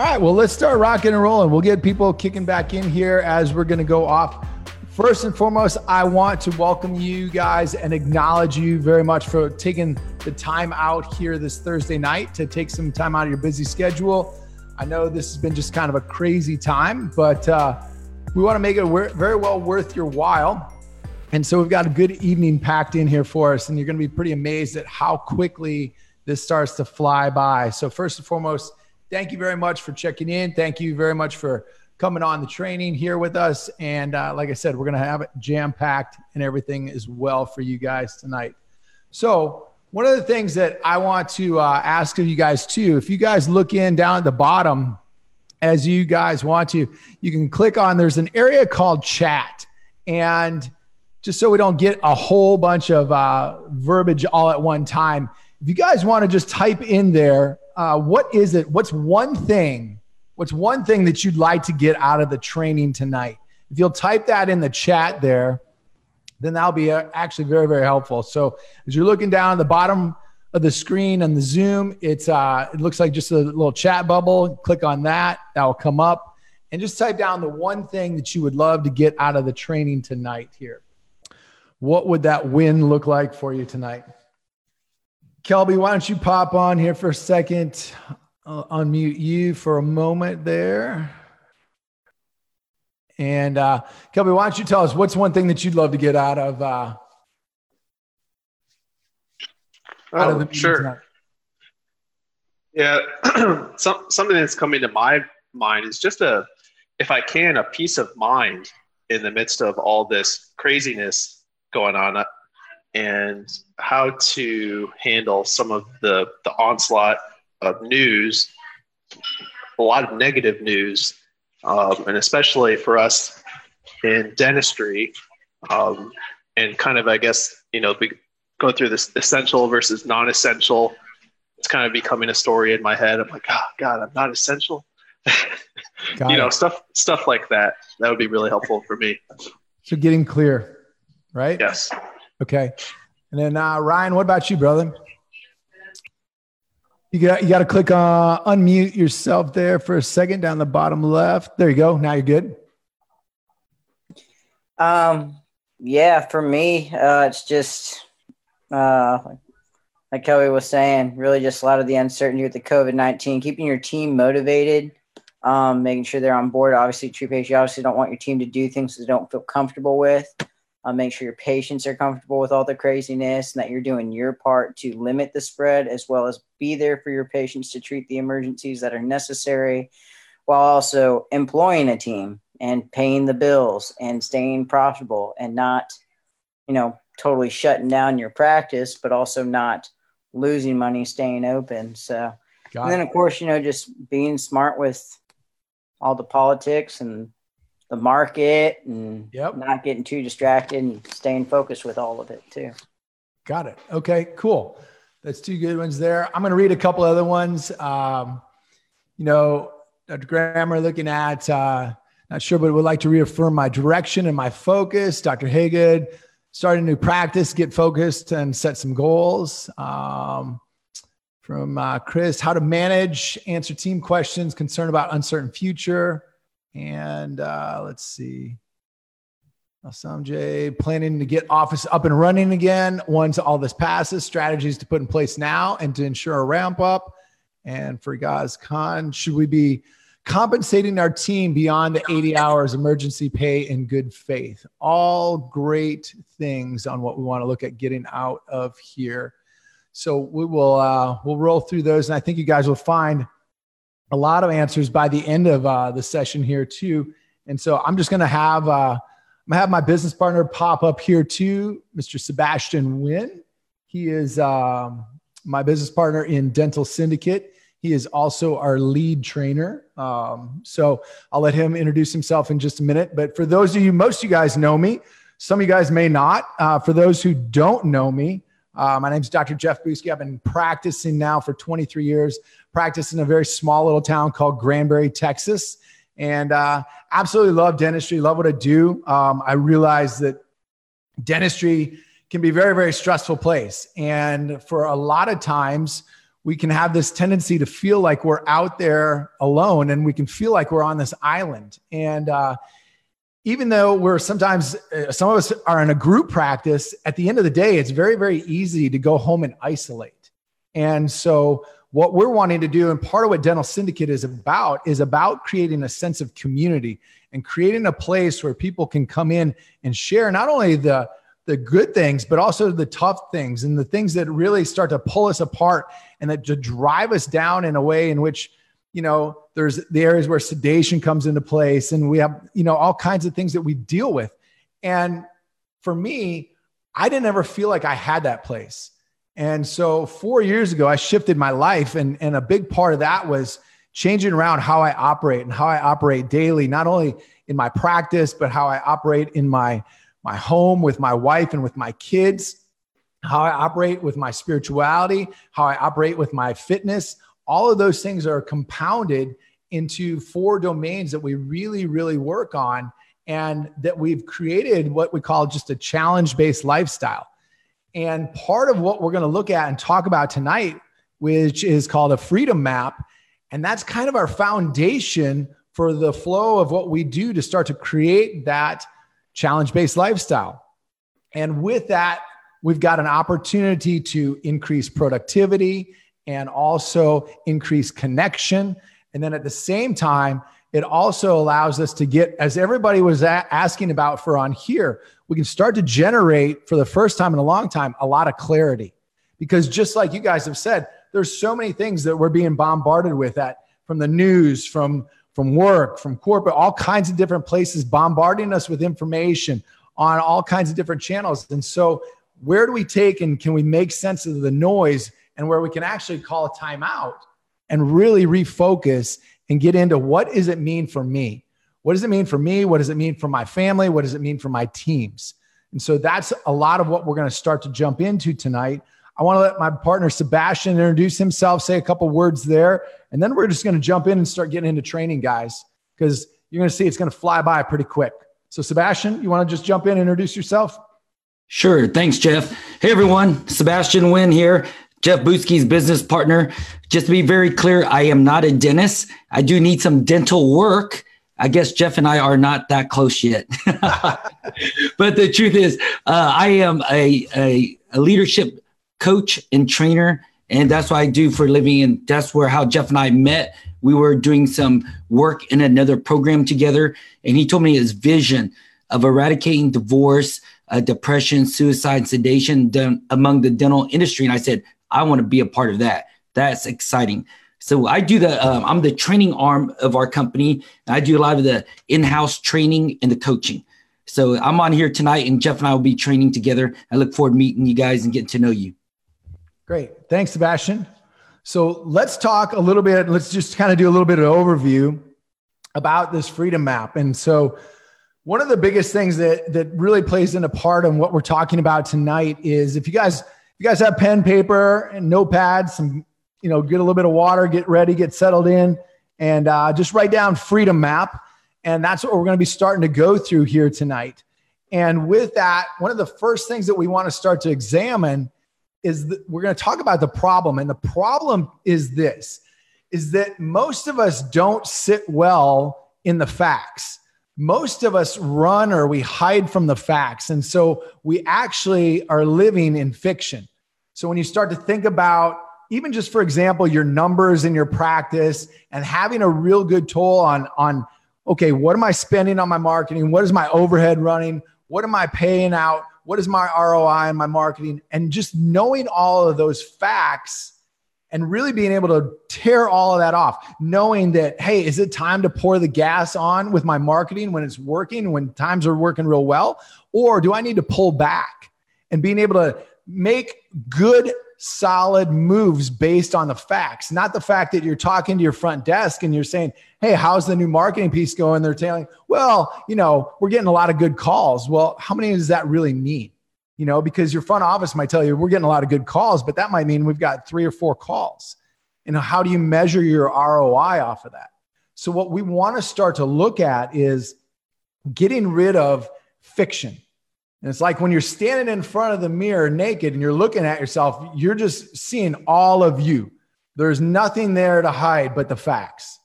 All right, well, let's start rocking and rolling. We'll get people kicking back in here as we're going to go off. First and foremost, I want to welcome you guys and acknowledge you very much for taking the time out here this Thursday night to take some time out of your busy schedule. I know this has been just kind of a crazy time, but uh, we want to make it very well worth your while. And so we've got a good evening packed in here for us, and you're going to be pretty amazed at how quickly this starts to fly by. So, first and foremost, thank you very much for checking in. Thank you very much for coming on the training here with us. And uh, like I said, we're going to have it jam packed and everything as well for you guys tonight. So, one of the things that I want to uh, ask of you guys too, if you guys look in down at the bottom, as you guys want to, you can click on there's an area called chat. And just so we don't get a whole bunch of uh, verbiage all at one time, if you guys want to just type in there uh, what is it? What's one thing? What's one thing that you'd like to get out of the training tonight? If you'll type that in the chat there, then that'll be uh, actually very, very helpful. So as you're looking down at the bottom of the screen on the Zoom, it's uh, it looks like just a little chat bubble. Click on that. That will come up, and just type down the one thing that you would love to get out of the training tonight. Here, what would that win look like for you tonight? Kelby, why don't you pop on here for a second? I'll unmute you for a moment there. And uh, Kelby, why don't you tell us what's one thing that you'd love to get out of uh, out oh, of the sure. Tonight? Yeah, Some, something that's coming to my mind is just a, if I can, a peace of mind in the midst of all this craziness going on and how to handle some of the, the onslaught of news, a lot of negative news, um, and especially for us in dentistry, um, and kind of, I guess, you know, be, go through this essential versus non essential. It's kind of becoming a story in my head. I'm like, oh, God, I'm not essential. you know, stuff stuff like that. That would be really helpful for me. So getting clear, right? Yes. Okay. And then uh, Ryan, what about you, brother? You got you got to click uh, unmute yourself there for a second down the bottom left. There you go. Now you're good. Um. Yeah, for me, uh, it's just uh, like Kelly was saying, really just a lot of the uncertainty with the COVID nineteen, keeping your team motivated, um, making sure they're on board. Obviously, true patient, you obviously don't want your team to do things they don't feel comfortable with. Uh, make sure your patients are comfortable with all the craziness and that you're doing your part to limit the spread, as well as be there for your patients to treat the emergencies that are necessary, while also employing a team and paying the bills and staying profitable and not, you know, totally shutting down your practice, but also not losing money staying open. So, Got and then of course, you know, just being smart with all the politics and the market and yep. not getting too distracted and staying focused with all of it too. Got it. Okay, cool. That's two good ones there. I'm going to read a couple other ones. Um, you know, Dr. Grammer looking at, uh, not sure, but would like to reaffirm my direction and my focus. Dr. Haygood, start a new practice, get focused and set some goals. Um, from uh, Chris, how to manage, answer team questions, concern about uncertain future. And uh, let's see. Sanjay planning to get office up and running again once all this passes. Strategies to put in place now and to ensure a ramp up. And for Gaz Khan, should we be compensating our team beyond the 80 hours emergency pay in good faith? All great things on what we want to look at getting out of here. So we will uh, we'll roll through those, and I think you guys will find a lot of answers by the end of uh, the session here too. And so I'm just going to have uh, I'm gonna have my business partner pop up here too, Mr. Sebastian Wynn. He is um, my business partner in Dental Syndicate. He is also our lead trainer. Um, so I'll let him introduce himself in just a minute. But for those of you, most of you guys know me. Some of you guys may not. Uh, for those who don't know me, uh, my name is Dr. Jeff Buski. I've been practicing now for 23 years practice in a very small little town called Granbury, Texas. And uh, absolutely love dentistry, love what I do. Um, I realize that dentistry can be a very, very stressful place. And for a lot of times, we can have this tendency to feel like we're out there alone and we can feel like we're on this island. And uh, even though we're sometimes, uh, some of us are in a group practice, at the end of the day, it's very, very easy to go home and isolate. And so, what we're wanting to do, and part of what Dental Syndicate is about, is about creating a sense of community and creating a place where people can come in and share not only the the good things, but also the tough things and the things that really start to pull us apart and that to drive us down in a way in which, you know, there's the areas where sedation comes into place and we have, you know, all kinds of things that we deal with. And for me, I didn't ever feel like I had that place. And so four years ago, I shifted my life. And, and a big part of that was changing around how I operate and how I operate daily, not only in my practice, but how I operate in my my home with my wife and with my kids, how I operate with my spirituality, how I operate with my fitness. All of those things are compounded into four domains that we really, really work on and that we've created what we call just a challenge based lifestyle. And part of what we're going to look at and talk about tonight, which is called a freedom map, and that's kind of our foundation for the flow of what we do to start to create that challenge based lifestyle. And with that, we've got an opportunity to increase productivity and also increase connection. And then at the same time, it also allows us to get, as everybody was a- asking about for on here, we can start to generate for the first time in a long time a lot of clarity. Because just like you guys have said, there's so many things that we're being bombarded with that from the news, from from work, from corporate, all kinds of different places bombarding us with information on all kinds of different channels. And so, where do we take and can we make sense of the noise and where we can actually call a timeout and really refocus and get into what does it mean for me? What does it mean for me? What does it mean for my family? What does it mean for my teams? And so that's a lot of what we're going to start to jump into tonight. I want to let my partner Sebastian introduce himself, say a couple words there, and then we're just going to jump in and start getting into training, guys, because you're going to see it's going to fly by pretty quick. So, Sebastian, you want to just jump in and introduce yourself? Sure. Thanks, Jeff. Hey, everyone. Sebastian Wynn here, Jeff Bootski's business partner. Just to be very clear, I am not a dentist. I do need some dental work. I guess Jeff and I are not that close yet. but the truth is, uh, I am a, a, a leadership coach and trainer. And that's what I do for a living. And that's where how Jeff and I met. We were doing some work in another program together. And he told me his vision of eradicating divorce, uh, depression, suicide, sedation among the dental industry. And I said, I want to be a part of that. That's exciting. So I do the, um, I'm the training arm of our company. I do a lot of the in-house training and the coaching. So I'm on here tonight and Jeff and I will be training together. I look forward to meeting you guys and getting to know you. Great. Thanks, Sebastian. So let's talk a little bit. Let's just kind of do a little bit of overview about this freedom map. And so, one of the biggest things that that really plays in a part on what we're talking about tonight is if you guys you guys have pen, paper, and notepads, some you know, get a little bit of water, get ready, get settled in, and uh, just write down freedom map. And that's what we're going to be starting to go through here tonight. And with that, one of the first things that we want to start to examine is that we're going to talk about the problem and the problem is this is that most of us don't sit well in the facts most of us run or we hide from the facts and so we actually are living in fiction so when you start to think about even just for example your numbers in your practice and having a real good toll on on okay what am i spending on my marketing what is my overhead running what am i paying out what is my ROI in my marketing? And just knowing all of those facts and really being able to tear all of that off, knowing that, hey, is it time to pour the gas on with my marketing when it's working, when times are working real well? Or do I need to pull back and being able to make good solid moves based on the facts, not the fact that you're talking to your front desk and you're saying, Hey, how's the new marketing piece going? They're telling, well, you know, we're getting a lot of good calls. Well, how many does that really mean? You know, because your front office might tell you we're getting a lot of good calls, but that might mean we've got three or four calls. And how do you measure your ROI off of that? So, what we want to start to look at is getting rid of fiction and it's like when you're standing in front of the mirror naked and you're looking at yourself, you're just seeing all of you. There's nothing there to hide but the facts.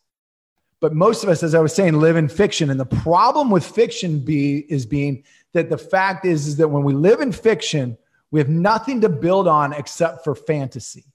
But most of us, as I was saying, live in fiction. And the problem with fiction be, is being that the fact is, is that when we live in fiction, we have nothing to build on except for fantasy.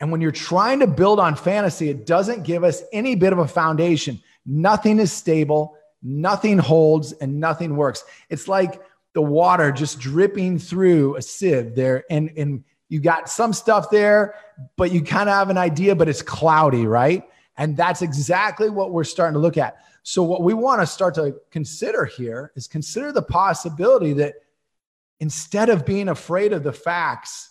And when you're trying to build on fantasy, it doesn't give us any bit of a foundation. Nothing is stable, nothing holds, and nothing works. It's like the water just dripping through a sieve there. And, and you got some stuff there, but you kind of have an idea, but it's cloudy, right? And that's exactly what we're starting to look at. So, what we want to start to consider here is consider the possibility that instead of being afraid of the facts,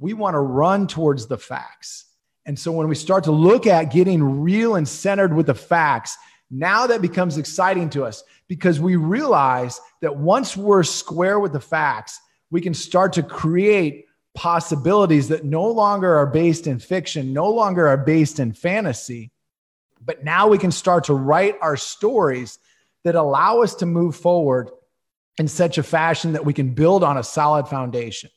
we want to run towards the facts. And so, when we start to look at getting real and centered with the facts, now that becomes exciting to us because we realize that once we're square with the facts, we can start to create possibilities that no longer are based in fiction, no longer are based in fantasy, but now we can start to write our stories that allow us to move forward in such a fashion that we can build on a solid foundation.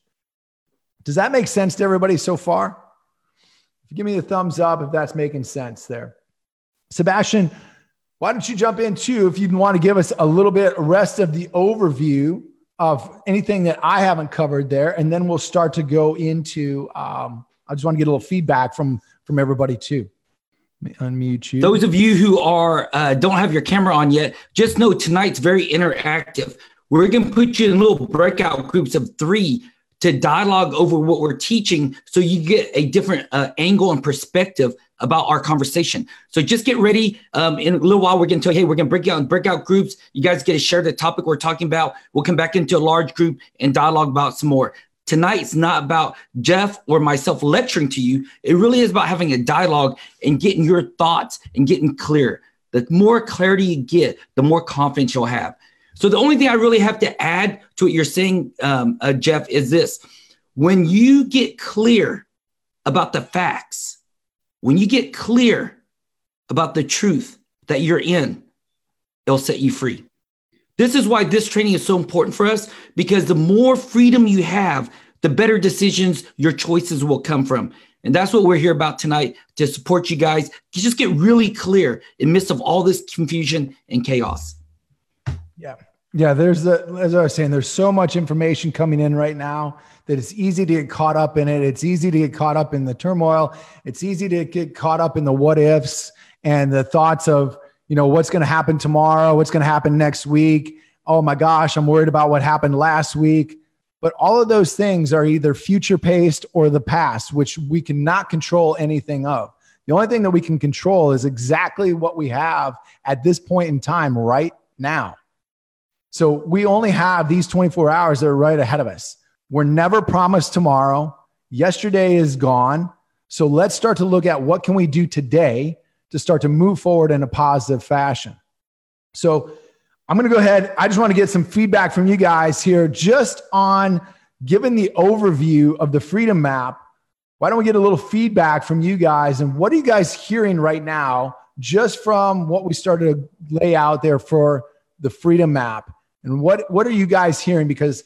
Does that make sense to everybody so far? Give me a thumbs up if that's making sense there. Sebastian, why don't you jump in too if you'd want to give us a little bit rest of the overview of anything that I haven't covered there, and then we'll start to go into. Um, I just want to get a little feedback from from everybody too. unmute you. Those of you who are uh, don't have your camera on yet, just know tonight's very interactive. We're to put you in little breakout groups of three to dialogue over what we're teaching so you get a different uh, angle and perspective about our conversation. So just get ready. Um, in a little while, we're going to, tell, you, hey, we're going to break out in breakout groups. You guys get to share the topic we're talking about. We'll come back into a large group and dialogue about some more. Tonight's not about Jeff or myself lecturing to you. It really is about having a dialogue and getting your thoughts and getting clear. The more clarity you get, the more confidence you'll have. So the only thing I really have to add to what you're saying, um, uh, Jeff, is this: when you get clear about the facts, when you get clear about the truth that you're in, it'll set you free. This is why this training is so important for us because the more freedom you have, the better decisions your choices will come from. And that's what we're here about tonight to support you guys. Just get really clear in midst of all this confusion and chaos. Yeah. Yeah, there's the as I was saying, there's so much information coming in right now that it's easy to get caught up in it. It's easy to get caught up in the turmoil. It's easy to get caught up in the what ifs and the thoughts of, you know, what's going to happen tomorrow, what's going to happen next week. Oh my gosh, I'm worried about what happened last week. But all of those things are either future paced or the past, which we cannot control anything of. The only thing that we can control is exactly what we have at this point in time right now. So we only have these 24 hours that are right ahead of us. We're never promised tomorrow. Yesterday is gone. So let's start to look at what can we do today to start to move forward in a positive fashion. So I'm going to go ahead. I just want to get some feedback from you guys here just on given the overview of the freedom map. Why don't we get a little feedback from you guys and what are you guys hearing right now just from what we started to lay out there for the freedom map? And what, what are you guys hearing? Because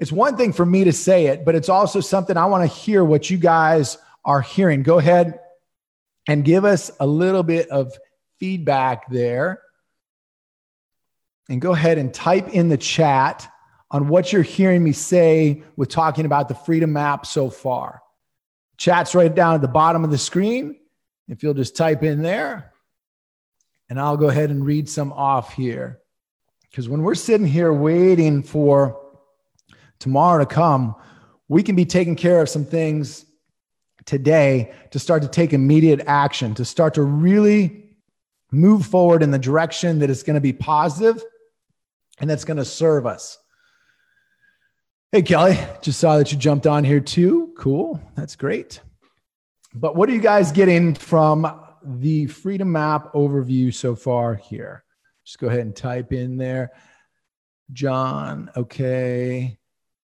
it's one thing for me to say it, but it's also something I want to hear what you guys are hearing. Go ahead and give us a little bit of feedback there. And go ahead and type in the chat on what you're hearing me say with talking about the freedom map so far. Chat's right down at the bottom of the screen. If you'll just type in there, and I'll go ahead and read some off here. Because when we're sitting here waiting for tomorrow to come, we can be taking care of some things today to start to take immediate action, to start to really move forward in the direction that is going to be positive and that's going to serve us. Hey, Kelly, just saw that you jumped on here too. Cool. That's great. But what are you guys getting from the Freedom Map overview so far here? Just go ahead and type in there. John, okay.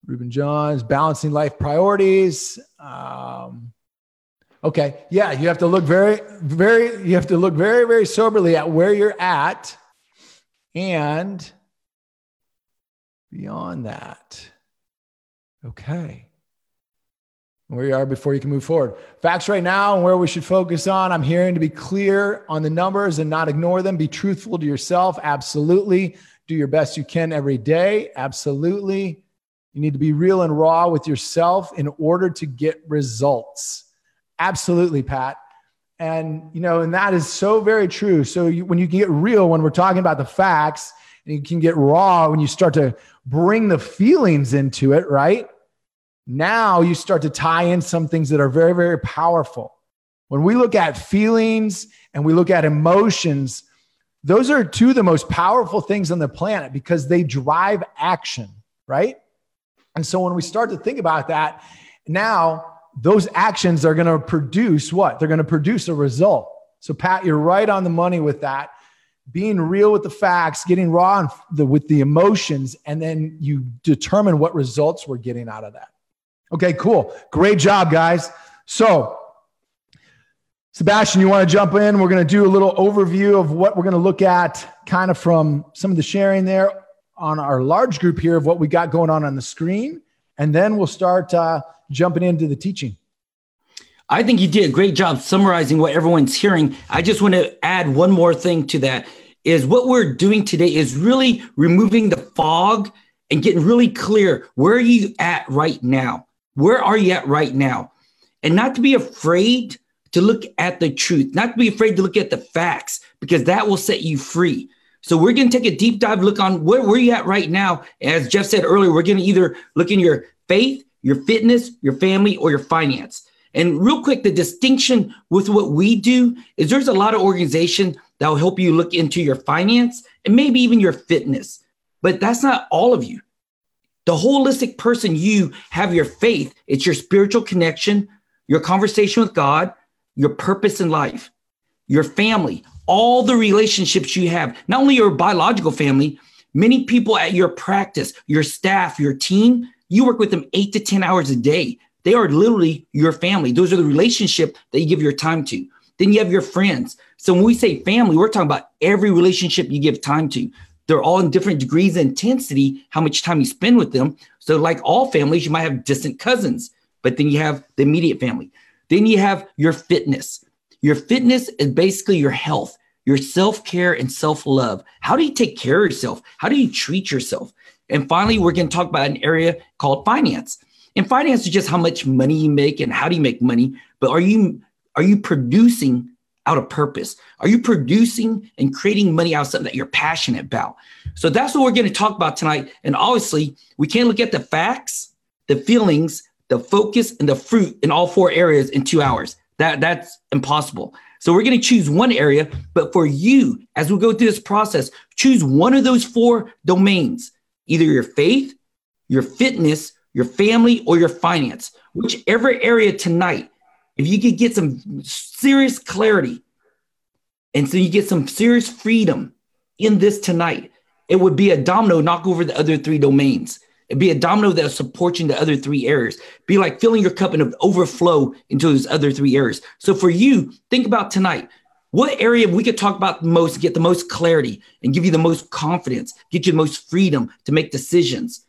Ruben Johns, balancing life priorities. Um, okay, yeah, you have to look very, very, you have to look very, very soberly at where you're at and beyond that. Okay. Where you are before you can move forward. Facts right now and where we should focus on. I'm hearing to be clear on the numbers and not ignore them. Be truthful to yourself. Absolutely. Do your best you can every day. Absolutely. You need to be real and raw with yourself in order to get results. Absolutely, Pat. And you know, and that is so very true. So you, when you can get real, when we're talking about the facts, and you can get raw when you start to bring the feelings into it, right? Now you start to tie in some things that are very, very powerful. When we look at feelings and we look at emotions, those are two of the most powerful things on the planet because they drive action, right? And so when we start to think about that, now those actions are going to produce what? They're going to produce a result. So, Pat, you're right on the money with that. Being real with the facts, getting raw the, with the emotions, and then you determine what results we're getting out of that. Okay, cool. Great job, guys. So, Sebastian, you want to jump in? We're going to do a little overview of what we're going to look at kind of from some of the sharing there on our large group here of what we got going on on the screen. And then we'll start uh, jumping into the teaching. I think you did a great job summarizing what everyone's hearing. I just want to add one more thing to that is what we're doing today is really removing the fog and getting really clear. Where are you at right now? Where are you at right now? And not to be afraid to look at the truth, not to be afraid to look at the facts, because that will set you free. So we're going to take a deep dive look on where, where you at right now. As Jeff said earlier, we're going to either look in your faith, your fitness, your family, or your finance. And real quick, the distinction with what we do is there's a lot of organization that will help you look into your finance and maybe even your fitness, but that's not all of you. The holistic person you have your faith, it's your spiritual connection, your conversation with God, your purpose in life, your family, all the relationships you have, not only your biological family, many people at your practice, your staff, your team, you work with them eight to 10 hours a day. They are literally your family. Those are the relationship that you give your time to. Then you have your friends. So when we say family, we're talking about every relationship you give time to. They're all in different degrees of intensity, how much time you spend with them. So, like all families, you might have distant cousins, but then you have the immediate family. Then you have your fitness. Your fitness is basically your health, your self care and self love. How do you take care of yourself? How do you treat yourself? And finally, we're going to talk about an area called finance. And finance is just how much money you make and how do you make money. But are you are you producing out of purpose? Are you producing and creating money out of something that you're passionate about? So that's what we're going to talk about tonight. And obviously, we can't look at the facts, the feelings, the focus, and the fruit in all four areas in two hours. That that's impossible. So we're going to choose one area, but for you, as we go through this process, choose one of those four domains, either your faith, your fitness, your family, or your finance. Whichever area tonight, if you could get some serious clarity and so you get some serious freedom in this tonight, it would be a domino knock over the other three domains. It'd be a domino that supports you in the other three areas. Be like filling your cup and overflow into those other three areas. So for you, think about tonight. What area we could talk about the most, get the most clarity and give you the most confidence, get you the most freedom to make decisions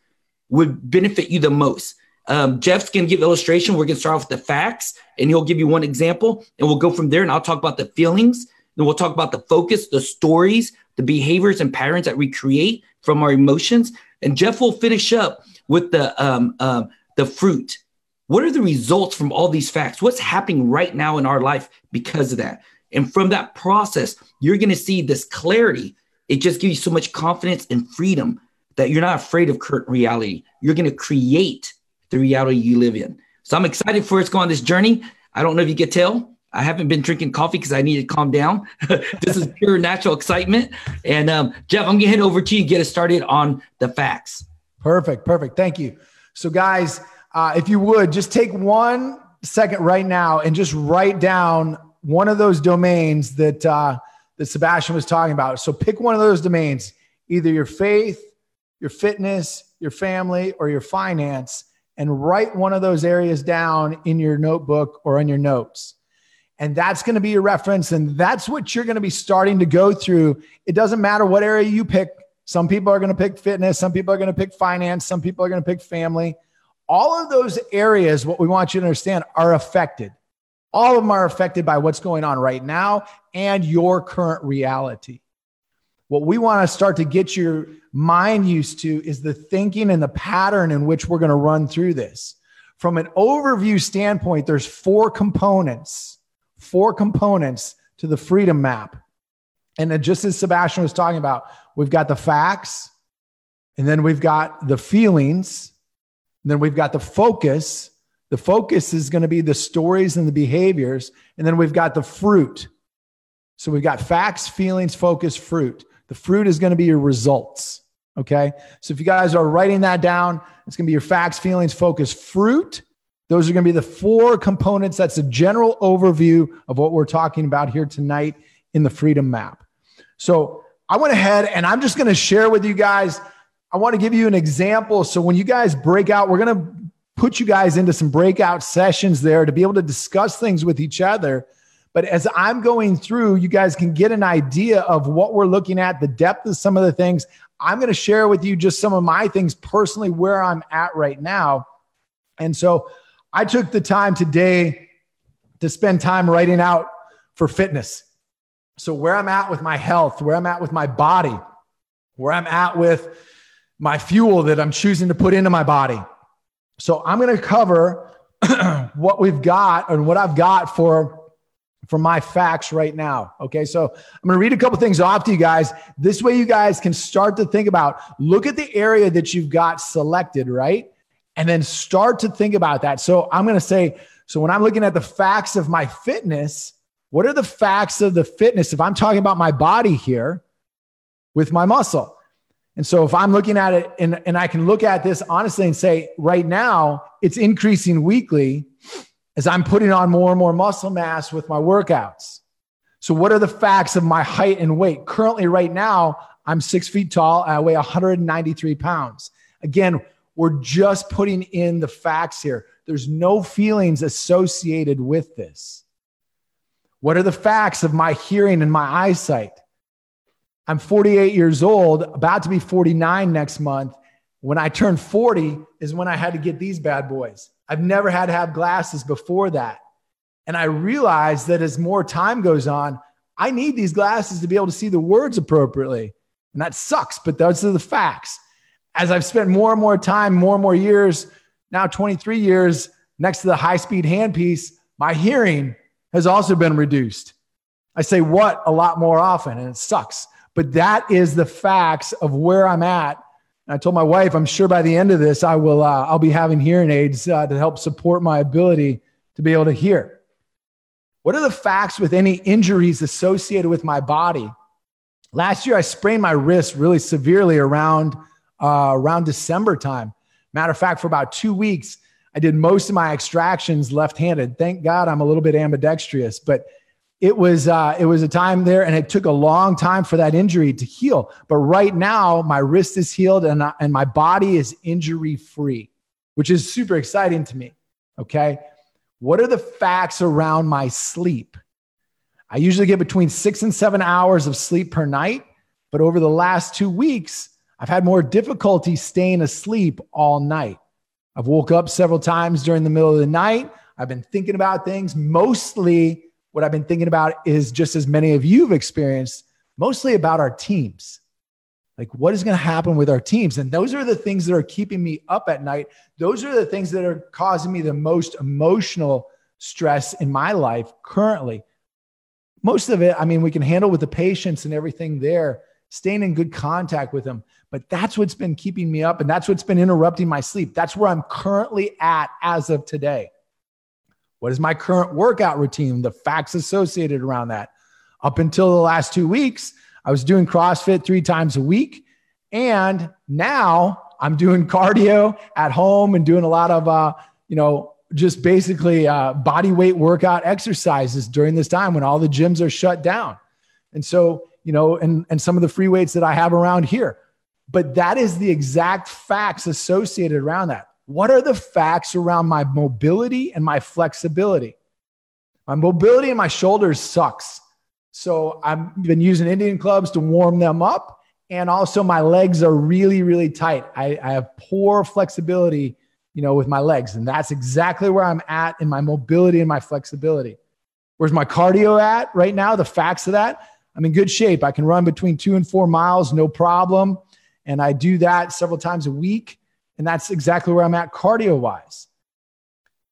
would benefit you the most. Um, Jeff's going to give illustration. We're going to start off with the facts, and he'll give you one example, and we'll go from there. And I'll talk about the feelings. Then we'll talk about the focus, the stories, the behaviors and patterns that we create from our emotions. And Jeff will finish up with the um, uh, the fruit. What are the results from all these facts? What's happening right now in our life because of that? And from that process, you're going to see this clarity. It just gives you so much confidence and freedom that you're not afraid of current reality. You're going to create the reality you live in. So I'm excited for us to go on this journey. I don't know if you can tell. I haven't been drinking coffee because I need to calm down. this is pure natural excitement. And um, Jeff, I'm going to head over to you. Get us started on the facts. Perfect. Perfect. Thank you. So, guys, uh, if you would just take one second right now and just write down one of those domains that uh, that Sebastian was talking about. So, pick one of those domains, either your faith, your fitness, your family, or your finance, and write one of those areas down in your notebook or in your notes. And that's going to be your reference. And that's what you're going to be starting to go through. It doesn't matter what area you pick. Some people are going to pick fitness. Some people are going to pick finance. Some people are going to pick family. all of those areas, what we want you to understand, are affected. All of them are affected by what's going on right now and your current reality. What we want to start to get your mind used to is the thinking and the pattern in which we're going to run through this. From an overview standpoint, there's four components, four components to the freedom map. And just as Sebastian was talking about, we've got the facts, and then we've got the feelings, then we've got the focus. The focus is going to be the stories and the behaviors, and then we've got the fruit. So we've got facts, feelings, focus, fruit. The fruit is going to be your results. Okay. So if you guys are writing that down, it's going to be your facts, feelings, focus, fruit. Those are going to be the four components. That's a general overview of what we're talking about here tonight in the freedom map. So I went ahead and I'm just going to share with you guys. I want to give you an example. So when you guys break out, we're going to put you guys into some breakout sessions there to be able to discuss things with each other. But as I'm going through, you guys can get an idea of what we're looking at, the depth of some of the things. I'm going to share with you just some of my things personally where I'm at right now. And so I took the time today to spend time writing out for fitness. So, where I'm at with my health, where I'm at with my body, where I'm at with my fuel that I'm choosing to put into my body. So, I'm going to cover what we've got and what I've got for for my facts right now. Okay. So I'm going to read a couple things off to you guys. This way, you guys can start to think about look at the area that you've got selected, right? And then start to think about that. So I'm going to say, so when I'm looking at the facts of my fitness, what are the facts of the fitness? If I'm talking about my body here with my muscle. And so if I'm looking at it and, and I can look at this honestly and say, right now, it's increasing weekly as I'm putting on more and more muscle mass with my workouts. So, what are the facts of my height and weight? Currently, right now, I'm six feet tall. I weigh 193 pounds. Again, we're just putting in the facts here. There's no feelings associated with this. What are the facts of my hearing and my eyesight? I'm 48 years old, about to be 49 next month. When I turned 40 is when I had to get these bad boys. I've never had to have glasses before that. And I realized that as more time goes on, I need these glasses to be able to see the words appropriately. And that sucks, but those are the facts. As I've spent more and more time, more and more years, now 23 years next to the high speed handpiece, my hearing has also been reduced. I say what a lot more often, and it sucks. But that is the facts of where I'm at. I told my wife, I'm sure by the end of this, I will. Uh, I'll be having hearing aids uh, to help support my ability to be able to hear. What are the facts with any injuries associated with my body? Last year, I sprained my wrist really severely around uh, around December time. Matter of fact, for about two weeks, I did most of my extractions left-handed. Thank God I'm a little bit ambidextrous, but it was uh, it was a time there, and it took a long time for that injury to heal. But right now, my wrist is healed, and I, and my body is injury free, which is super exciting to me. Okay, what are the facts around my sleep? I usually get between six and seven hours of sleep per night, but over the last two weeks, I've had more difficulty staying asleep all night. I've woke up several times during the middle of the night. I've been thinking about things. Mostly, what I've been thinking about is just as many of you have experienced, mostly about our teams. Like, what is going to happen with our teams? And those are the things that are keeping me up at night. Those are the things that are causing me the most emotional stress in my life currently. Most of it, I mean, we can handle with the patients and everything there, staying in good contact with them. But that's what's been keeping me up and that's what's been interrupting my sleep. That's where I'm currently at as of today. What is my current workout routine? The facts associated around that. Up until the last two weeks, I was doing CrossFit three times a week. And now I'm doing cardio at home and doing a lot of, uh, you know, just basically uh, body weight workout exercises during this time when all the gyms are shut down. And so, you know, and, and some of the free weights that I have around here. But that is the exact facts associated around that. What are the facts around my mobility and my flexibility? My mobility in my shoulders sucks. So I've been using Indian clubs to warm them up. And also, my legs are really, really tight. I, I have poor flexibility you know, with my legs. And that's exactly where I'm at in my mobility and my flexibility. Where's my cardio at right now? The facts of that, I'm in good shape. I can run between two and four miles, no problem. And I do that several times a week. And that's exactly where I'm at cardio wise.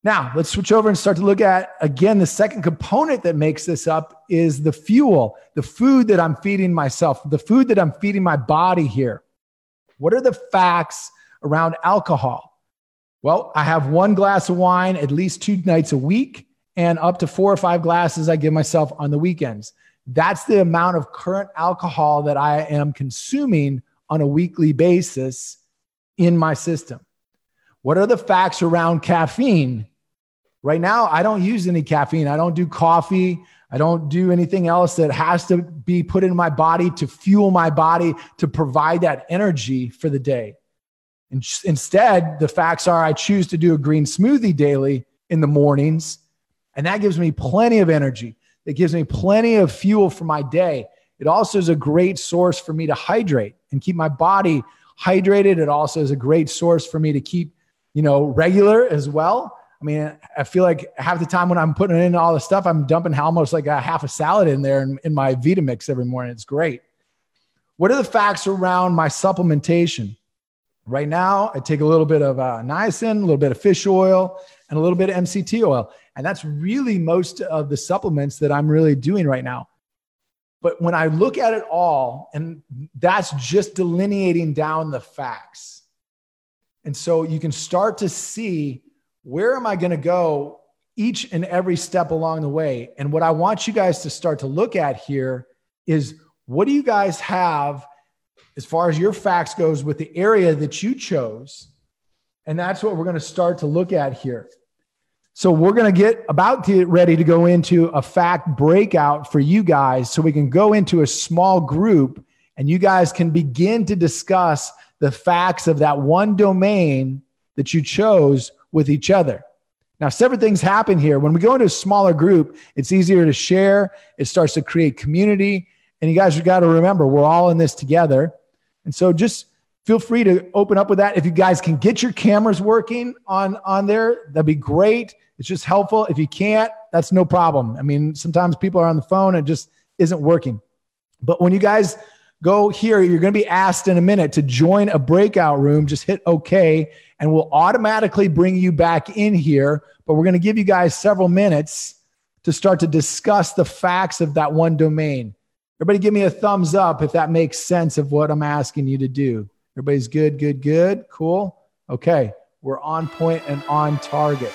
Now, let's switch over and start to look at again the second component that makes this up is the fuel, the food that I'm feeding myself, the food that I'm feeding my body here. What are the facts around alcohol? Well, I have one glass of wine at least two nights a week and up to four or five glasses I give myself on the weekends. That's the amount of current alcohol that I am consuming on a weekly basis in my system. What are the facts around caffeine? Right now, I don't use any caffeine. I don't do coffee. I don't do anything else that has to be put in my body to fuel my body to provide that energy for the day. And instead, the facts are I choose to do a green smoothie daily in the mornings, and that gives me plenty of energy. It gives me plenty of fuel for my day. It also is a great source for me to hydrate and keep my body hydrated. It also is a great source for me to keep, you know, regular as well. I mean, I feel like half the time when I'm putting in all the stuff, I'm dumping almost like a half a salad in there in, in my Vitamix every morning. It's great. What are the facts around my supplementation? Right now, I take a little bit of uh, niacin, a little bit of fish oil, and a little bit of MCT oil. And that's really most of the supplements that I'm really doing right now. But when I look at it all, and that's just delineating down the facts. And so you can start to see where am I going to go each and every step along the way. And what I want you guys to start to look at here is what do you guys have as far as your facts goes with the area that you chose? And that's what we're going to start to look at here. So we're going to get about to get ready to go into a fact breakout for you guys so we can go into a small group and you guys can begin to discuss the facts of that one domain that you chose with each other. Now, several things happen here. When we go into a smaller group, it's easier to share. It starts to create community. And you guys have got to remember, we're all in this together. And so just feel free to open up with that. If you guys can get your cameras working on, on there, that'd be great. It's just helpful. If you can't, that's no problem. I mean, sometimes people are on the phone and just isn't working. But when you guys go here, you're going to be asked in a minute to join a breakout room. Just hit OK, and we'll automatically bring you back in here. But we're going to give you guys several minutes to start to discuss the facts of that one domain. Everybody, give me a thumbs up if that makes sense of what I'm asking you to do. Everybody's good, good, good, cool. Okay, we're on point and on target.